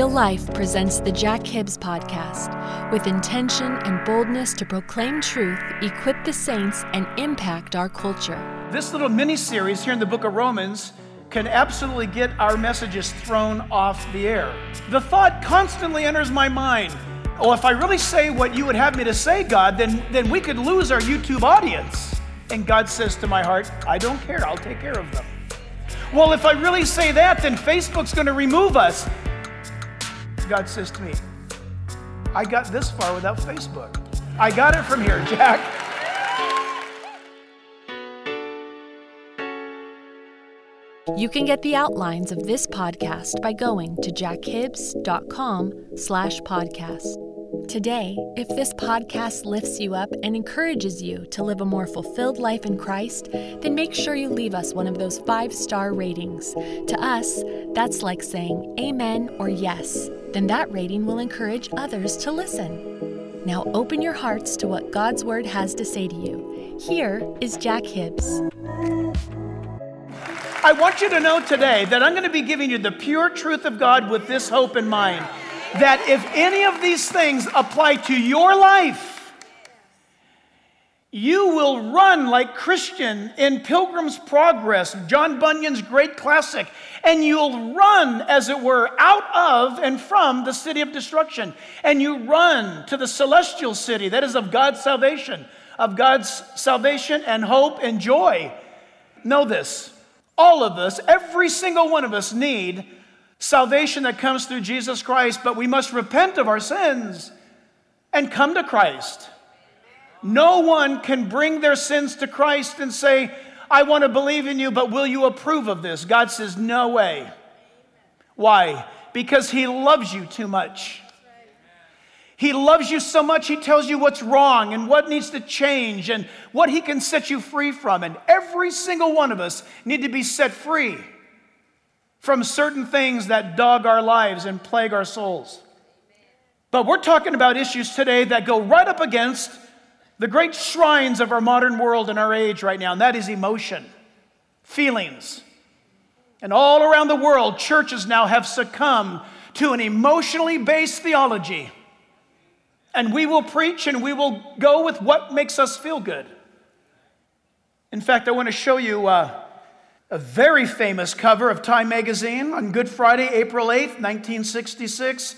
Real Life presents the Jack Hibbs Podcast with intention and boldness to proclaim truth, equip the saints, and impact our culture. This little mini series here in the book of Romans can absolutely get our messages thrown off the air. The thought constantly enters my mind oh, if I really say what you would have me to say, God, then, then we could lose our YouTube audience. And God says to my heart, I don't care, I'll take care of them. Well, if I really say that, then Facebook's going to remove us. God says to me, I got this far without Facebook. I got it from here, Jack. You can get the outlines of this podcast by going to jackhibbs.com slash podcast. Today, if this podcast lifts you up and encourages you to live a more fulfilled life in Christ, then make sure you leave us one of those five star ratings. To us, that's like saying amen or yes. Then that rating will encourage others to listen. Now open your hearts to what God's Word has to say to you. Here is Jack Hibbs. I want you to know today that I'm going to be giving you the pure truth of God with this hope in mind that if any of these things apply to your life, you will run like Christian in Pilgrim's Progress, John Bunyan's great classic, and you'll run, as it were, out of and from the city of destruction. And you run to the celestial city that is of God's salvation, of God's salvation and hope and joy. Know this all of us, every single one of us, need salvation that comes through Jesus Christ, but we must repent of our sins and come to Christ. No one can bring their sins to Christ and say, I want to believe in you, but will you approve of this? God says, No way. Why? Because He loves you too much. He loves you so much, He tells you what's wrong and what needs to change and what He can set you free from. And every single one of us need to be set free from certain things that dog our lives and plague our souls. But we're talking about issues today that go right up against the great shrines of our modern world and our age right now, and that is emotion, feelings. And all around the world, churches now have succumbed to an emotionally based theology. And we will preach and we will go with what makes us feel good. In fact, I want to show you. Uh, a very famous cover of Time magazine on Good Friday, April 8th, 1966.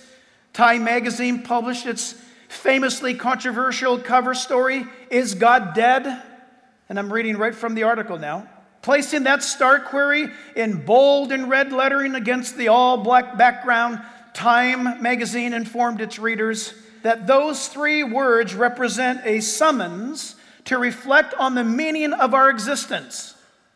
Time magazine published its famously controversial cover story, Is God Dead? And I'm reading right from the article now. Placing that star query in bold and red lettering against the all black background, Time magazine informed its readers that those three words represent a summons to reflect on the meaning of our existence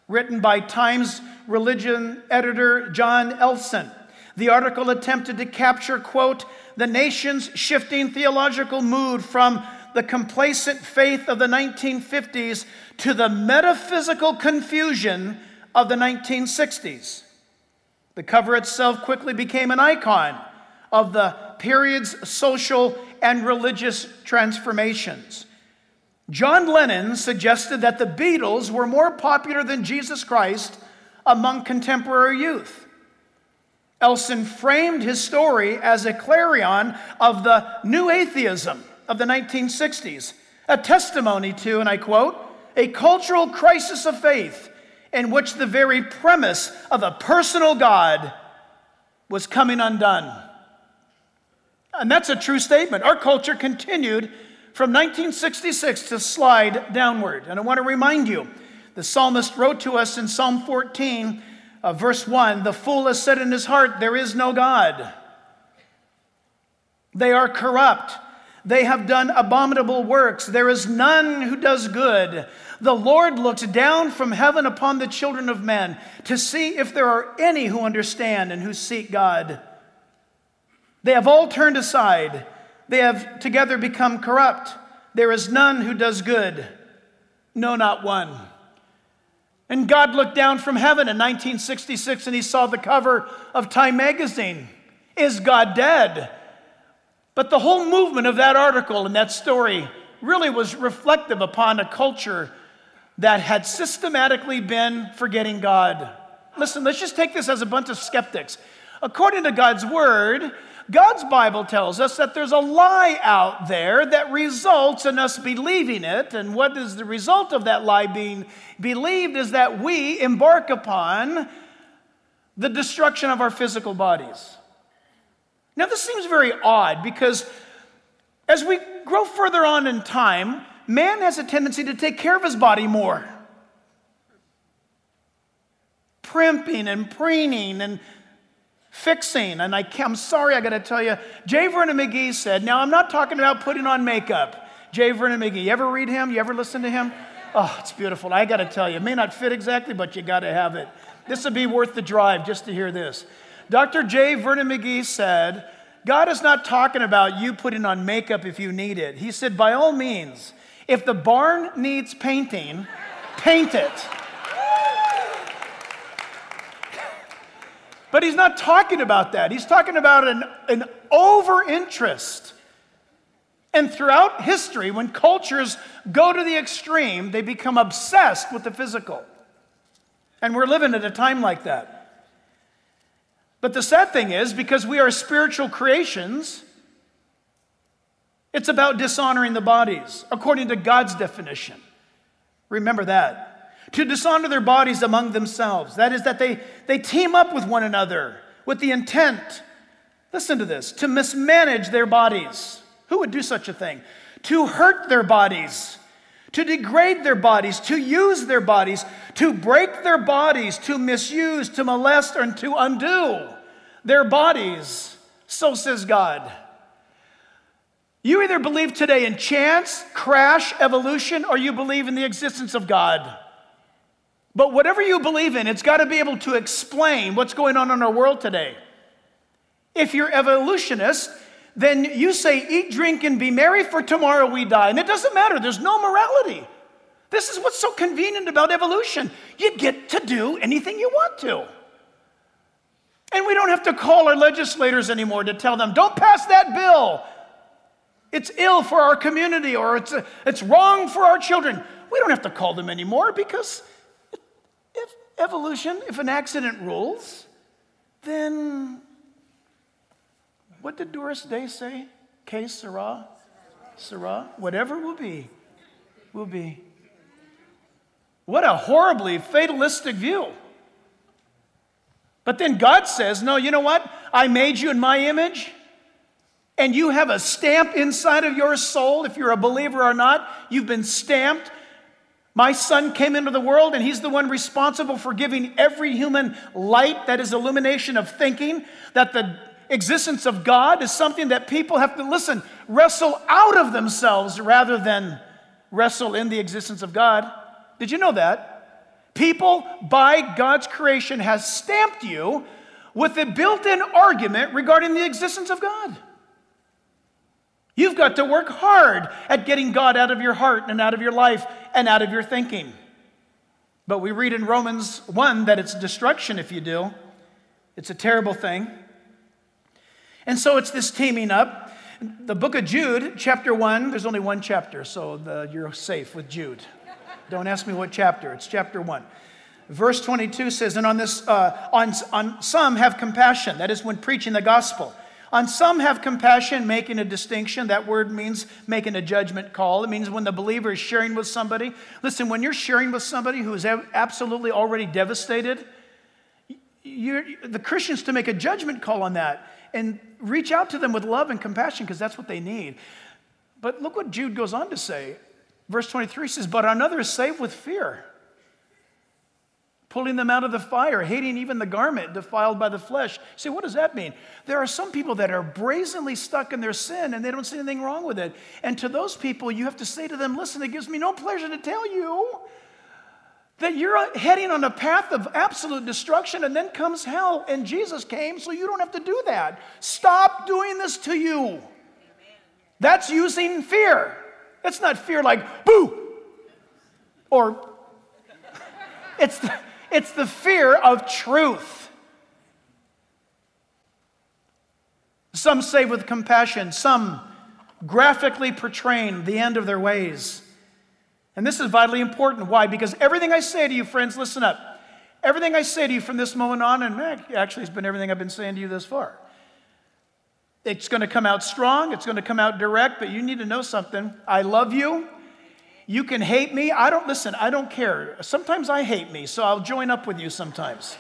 written by Times religion editor John Elson. The article attempted to capture, quote, the nation's shifting theological mood from the complacent faith of the 1950s to the metaphysical confusion of the 1960s. The cover itself quickly became an icon of the period's social and religious transformations. John Lennon suggested that the Beatles were more popular than Jesus Christ among contemporary youth. Elson framed his story as a clarion of the new atheism of the 1960s, a testimony to, and I quote, a cultural crisis of faith in which the very premise of a personal God was coming undone. And that's a true statement. Our culture continued from 1966 to slide downward. And I want to remind you the psalmist wrote to us in Psalm 14, uh, verse 1 The fool has said in his heart, There is no God. They are corrupt. They have done abominable works. There is none who does good. The Lord looks down from heaven upon the children of men to see if there are any who understand and who seek God. They have all turned aside. They have together become corrupt. There is none who does good, no, not one. And God looked down from heaven in 1966 and he saw the cover of Time magazine. Is God dead? But the whole movement of that article and that story really was reflective upon a culture that had systematically been forgetting God. Listen, let's just take this as a bunch of skeptics. According to God's word, God's Bible tells us that there's a lie out there that results in us believing it. And what is the result of that lie being believed is that we embark upon the destruction of our physical bodies. Now, this seems very odd because as we grow further on in time, man has a tendency to take care of his body more. Primping and preening and fixing. And I, am sorry, I got to tell you, J. Vernon McGee said, now I'm not talking about putting on makeup. J. Vernon McGee, you ever read him? You ever listen to him? Oh, it's beautiful. I got to tell you, it may not fit exactly, but you got to have it. This would be worth the drive just to hear this. Dr. J. Vernon McGee said, God is not talking about you putting on makeup if you need it. He said, by all means, if the barn needs painting, paint it. But he's not talking about that. He's talking about an, an over interest. And throughout history, when cultures go to the extreme, they become obsessed with the physical. And we're living at a time like that. But the sad thing is, because we are spiritual creations, it's about dishonoring the bodies, according to God's definition. Remember that to dishonor their bodies among themselves. That is, that they, they team up with one another with the intent, listen to this, to mismanage their bodies. Who would do such a thing? To hurt their bodies, to degrade their bodies, to use their bodies, to break their bodies, to misuse, to molest, and to undo their bodies. So says God. You either believe today in chance, crash, evolution, or you believe in the existence of God. But whatever you believe in, it's got to be able to explain what's going on in our world today. If you're evolutionist, then you say, eat, drink, and be merry, for tomorrow we die. And it doesn't matter, there's no morality. This is what's so convenient about evolution. You get to do anything you want to. And we don't have to call our legislators anymore to tell them, don't pass that bill. It's ill for our community or it's, it's wrong for our children. We don't have to call them anymore because evolution, if an accident rules, then what did Doris Day say? Que sera? Sera? Whatever will be, will be. What a horribly fatalistic view. But then God says, No, you know what? I made you in my image, and you have a stamp inside of your soul. If you're a believer or not, you've been stamped my son came into the world, and he's the one responsible for giving every human light that is illumination of thinking, that the existence of God is something that people have to listen, wrestle out of themselves rather than wrestle in the existence of God. Did you know that? People, by God's creation, has stamped you with a built in argument regarding the existence of God. You've got to work hard at getting God out of your heart and out of your life and out of your thinking. But we read in Romans 1 that it's destruction if you do. It's a terrible thing. And so it's this teaming up. The book of Jude, chapter 1, there's only one chapter, so the, you're safe with Jude. Don't ask me what chapter, it's chapter 1. Verse 22 says, And on this, uh, on, on some have compassion, that is when preaching the gospel on some have compassion, making a distinction. That word means making a judgment call. It means when the believer is sharing with somebody. Listen, when you're sharing with somebody who is absolutely already devastated, the Christians to make a judgment call on that and reach out to them with love and compassion because that's what they need. But look what Jude goes on to say. Verse 23 says, But another is saved with fear pulling them out of the fire, hating even the garment defiled by the flesh. Say, what does that mean? There are some people that are brazenly stuck in their sin and they don't see anything wrong with it. And to those people, you have to say to them, listen, it gives me no pleasure to tell you that you're heading on a path of absolute destruction and then comes hell. And Jesus came so you don't have to do that. Stop doing this to you. That's using fear. It's not fear like, boo, or it's the, it's the fear of truth. Some say with compassion, some graphically portraying the end of their ways. And this is vitally important. Why? Because everything I say to you, friends, listen up. Everything I say to you from this moment on, and actually it's been everything I've been saying to you this far. It's going to come out strong, it's going to come out direct, but you need to know something. I love you. You can hate me. I don't listen, I don't care. Sometimes I hate me, so I'll join up with you sometimes.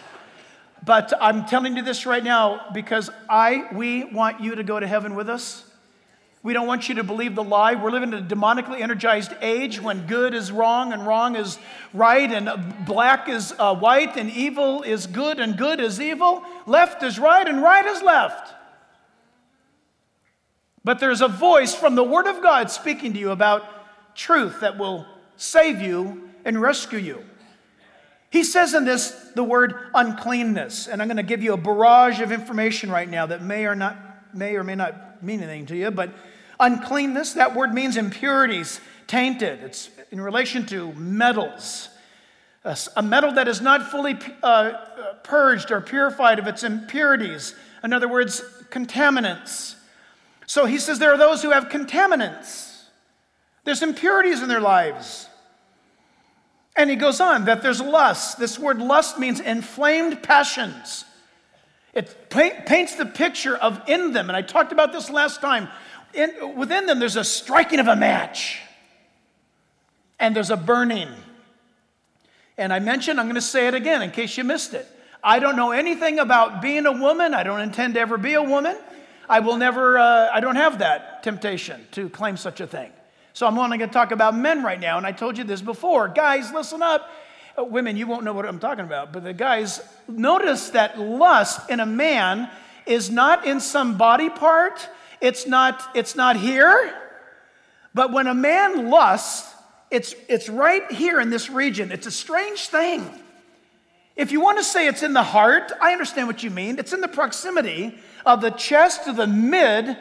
But I'm telling you this right now because I we want you to go to heaven with us. We don't want you to believe the lie. We're living in a demonically energized age when good is wrong and wrong is right, and black is uh, white, and evil is good and good is evil. Left is right and right is left. But there's a voice from the Word of God speaking to you about truth that will save you and rescue you. He says in this the word uncleanness, and I'm going to give you a barrage of information right now that may or not may or may not mean anything to you, but uncleanness, that word means impurities, tainted. It's in relation to metals. A metal that is not fully uh, purged or purified of its impurities. In other words, contaminants. So he says there are those who have contaminants, there's impurities in their lives. And he goes on that there's lust. This word lust means inflamed passions. It paints the picture of in them, and I talked about this last time. In, within them, there's a striking of a match, and there's a burning. And I mentioned, I'm going to say it again in case you missed it. I don't know anything about being a woman. I don't intend to ever be a woman. I will never, uh, I don't have that temptation to claim such a thing. So I'm only going to talk about men right now. And I told you this before. Guys, listen up. Uh, women, you won't know what I'm talking about. But the guys, notice that lust in a man is not in some body part. It's not, it's not here. But when a man lusts, it's, it's right here in this region. It's a strange thing. If you want to say it's in the heart, I understand what you mean. It's in the proximity of the chest to the mid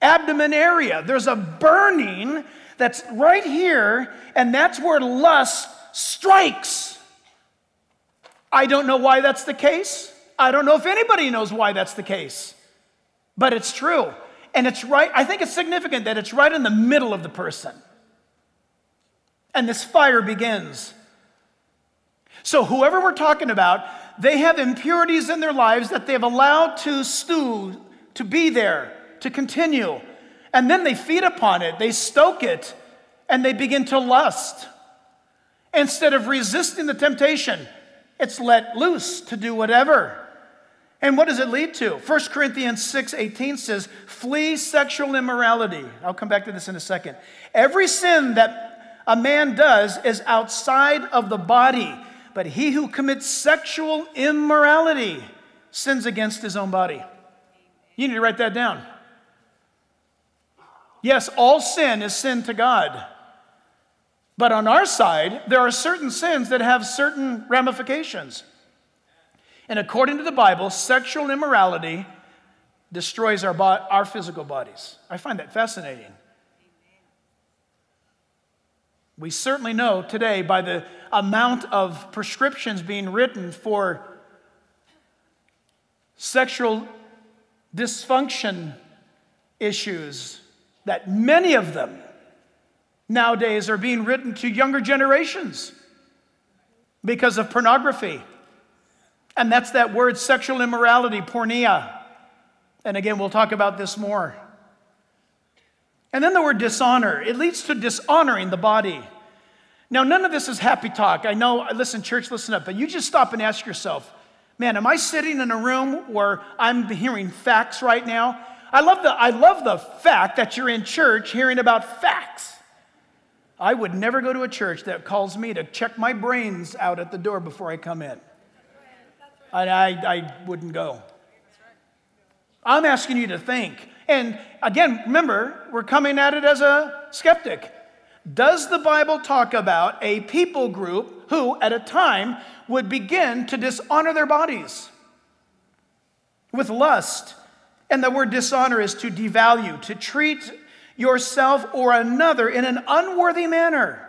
abdomen area. There's a burning that's right here, and that's where lust strikes. I don't know why that's the case. I don't know if anybody knows why that's the case, but it's true. And it's right, I think it's significant that it's right in the middle of the person. And this fire begins. So, whoever we're talking about, they have impurities in their lives that they've allowed to stew, to be there, to continue. And then they feed upon it, they stoke it, and they begin to lust. Instead of resisting the temptation, it's let loose to do whatever. And what does it lead to? 1 Corinthians 6 18 says, Flee sexual immorality. I'll come back to this in a second. Every sin that a man does is outside of the body but he who commits sexual immorality sins against his own body. You need to write that down. Yes, all sin is sin to God. But on our side, there are certain sins that have certain ramifications. And according to the Bible, sexual immorality destroys our, bo- our physical bodies. I find that fascinating. We certainly know today by the amount of prescriptions being written for sexual dysfunction issues that many of them nowadays are being written to younger generations because of pornography. And that's that word sexual immorality, porneia. And again, we'll talk about this more. And then the word dishonor, it leads to dishonoring the body. Now, none of this is happy talk. I know, listen, church, listen up, but you just stop and ask yourself, man, am I sitting in a room where I'm hearing facts right now? I love the, I love the fact that you're in church hearing about facts. I would never go to a church that calls me to check my brains out at the door before I come in. I, I, I wouldn't go. I'm asking you to think. And again, remember, we're coming at it as a skeptic. Does the Bible talk about a people group who, at a time, would begin to dishonor their bodies with lust? And the word dishonor is to devalue, to treat yourself or another in an unworthy manner.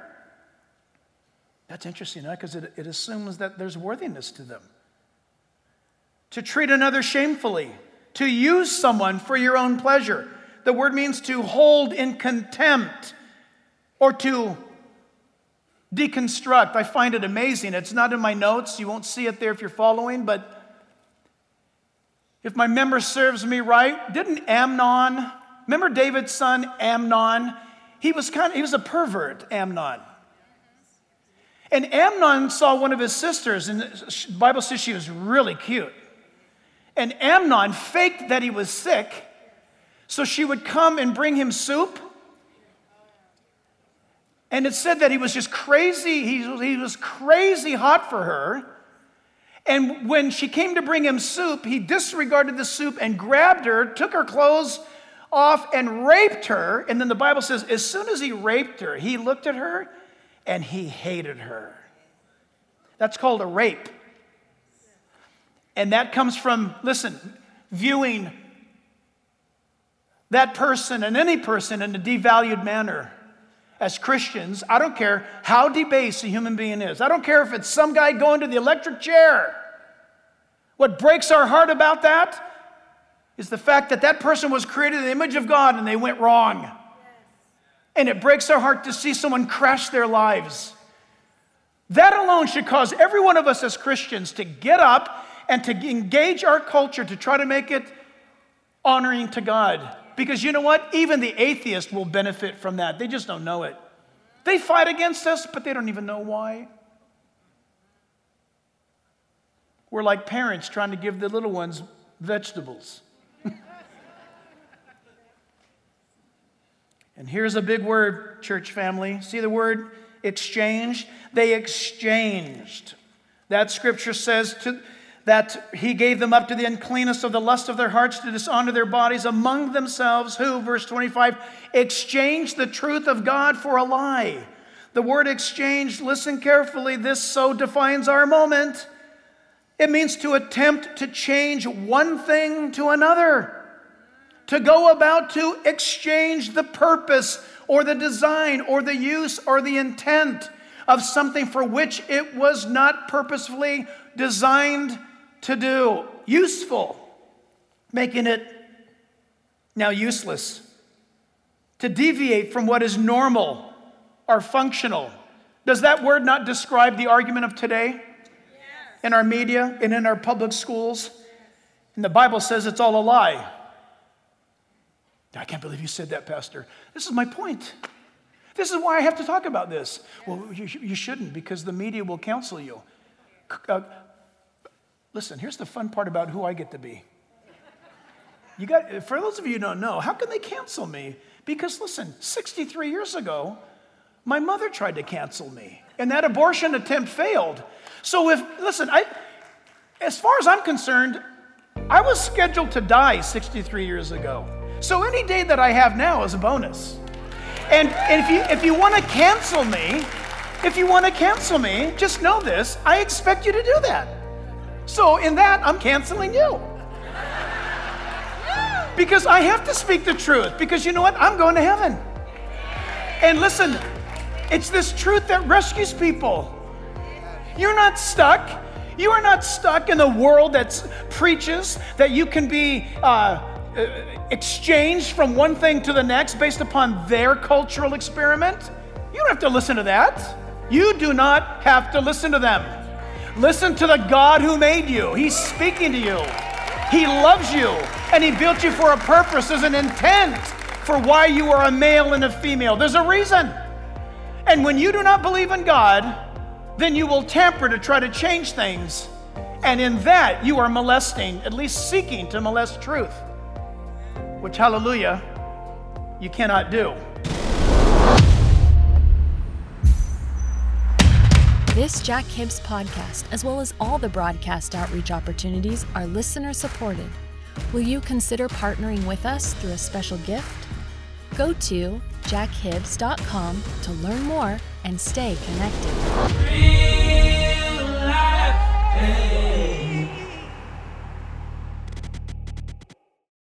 That's interesting, huh? Because it, it assumes that there's worthiness to them. To treat another shamefully, to use someone for your own pleasure. The word means to hold in contempt or to deconstruct. I find it amazing. It's not in my notes. You won't see it there if you're following, but if my memory serves me right, didn't Amnon, remember David's son Amnon? He was kind of, he was a pervert, Amnon. And Amnon saw one of his sisters, and the Bible says she was really cute. And Amnon faked that he was sick, so she would come and bring him soup. And it said that he was just crazy, he, he was crazy hot for her. And when she came to bring him soup, he disregarded the soup and grabbed her, took her clothes off, and raped her. And then the Bible says, as soon as he raped her, he looked at her and he hated her. That's called a rape. And that comes from, listen, viewing that person and any person in a devalued manner. As Christians, I don't care how debased a human being is. I don't care if it's some guy going to the electric chair. What breaks our heart about that is the fact that that person was created in the image of God and they went wrong. And it breaks our heart to see someone crash their lives. That alone should cause every one of us as Christians to get up and to engage our culture to try to make it honoring to God. Because you know what? Even the atheist will benefit from that. They just don't know it. They fight against us, but they don't even know why. We're like parents trying to give the little ones vegetables. and here's a big word, church family. See the word exchange? They exchanged. That scripture says to, that he gave them up to the uncleanness of the lust of their hearts to dishonor their bodies among themselves, who, verse 25, exchanged the truth of God for a lie. The word exchange, listen carefully, this so defines our moment. It means to attempt to change one thing to another, to go about to exchange the purpose or the design or the use or the intent of something for which it was not purposefully designed to do. Useful, making it now useless. To deviate from what is normal or functional. Does that word not describe the argument of today? In our media and in our public schools? And the Bible says it's all a lie. I can't believe you said that, Pastor. This is my point. This is why I have to talk about this. Well, you, you shouldn't because the media will counsel you. Uh, listen, here's the fun part about who I get to be. You got, for those of you who don't know, how can they cancel me? Because listen, 63 years ago, my mother tried to cancel me, and that abortion attempt failed. So if, listen, I, as far as I'm concerned, I was scheduled to die 63 years ago. So any day that I have now is a bonus. And, and if you, if you want to cancel me, if you want to cancel me, just know this I expect you to do that. So, in that, I'm canceling you. Because I have to speak the truth, because you know what? I'm going to heaven. And listen, it's this truth that rescues people. You're not stuck. You are not stuck in a world that preaches that you can be uh, uh, exchanged from one thing to the next based upon their cultural experiment. You don't have to listen to that. You do not have to listen to them. Listen to the God who made you. He's speaking to you. He loves you, and He built you for a purpose. There's an intent for why you are a male and a female. There's a reason. And when you do not believe in God, then you will tamper to try to change things. And in that, you are molesting, at least seeking to molest truth which, hallelujah, you cannot do. This Jack Hibbs podcast, as well as all the broadcast outreach opportunities, are listener supported. Will you consider partnering with us through a special gift? Go to jackhibbs.com to learn more and stay connected.